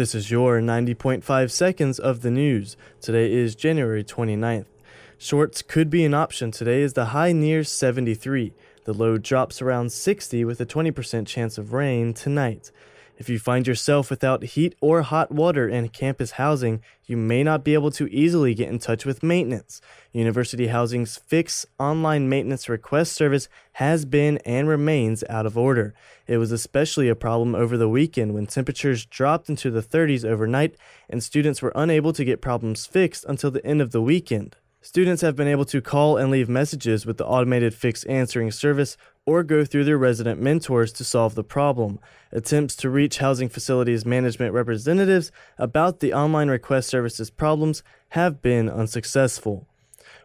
This is your 90.5 seconds of the news. Today is January 29th. Shorts could be an option today as the high nears 73. The low drops around 60 with a 20% chance of rain tonight. If you find yourself without heat or hot water in campus housing, you may not be able to easily get in touch with maintenance. University Housing's Fix online maintenance request service has been and remains out of order. It was especially a problem over the weekend when temperatures dropped into the 30s overnight and students were unable to get problems fixed until the end of the weekend. Students have been able to call and leave messages with the automated fixed answering service or go through their resident mentors to solve the problem. Attempts to reach housing facilities management representatives about the online request services problems have been unsuccessful.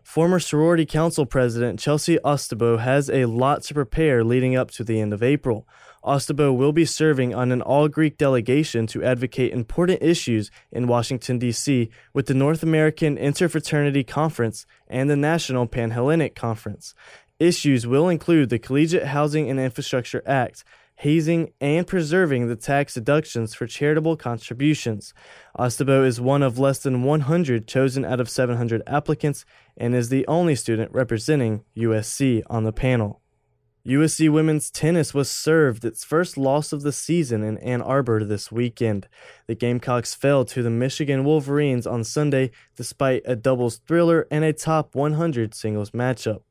Former sorority council president Chelsea Ostabo has a lot to prepare leading up to the end of April. Ostabo will be serving on an all Greek delegation to advocate important issues in Washington, D.C., with the North American Interfraternity Conference and the National Panhellenic Conference. Issues will include the Collegiate Housing and Infrastructure Act, hazing, and preserving the tax deductions for charitable contributions. Ostabo is one of less than 100 chosen out of 700 applicants and is the only student representing USC on the panel. USC women's tennis was served its first loss of the season in Ann Arbor this weekend. The Gamecocks fell to the Michigan Wolverines on Sunday despite a doubles thriller and a top 100 singles matchup.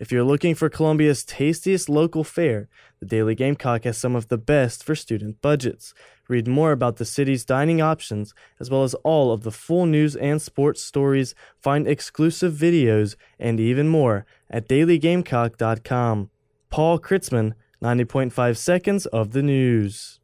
If you're looking for Columbia's tastiest local fare, the Daily Gamecock has some of the best for student budgets. Read more about the city's dining options, as well as all of the full news and sports stories, find exclusive videos, and even more at dailygamecock.com. Paul Kritzman, 90.5 seconds of the news.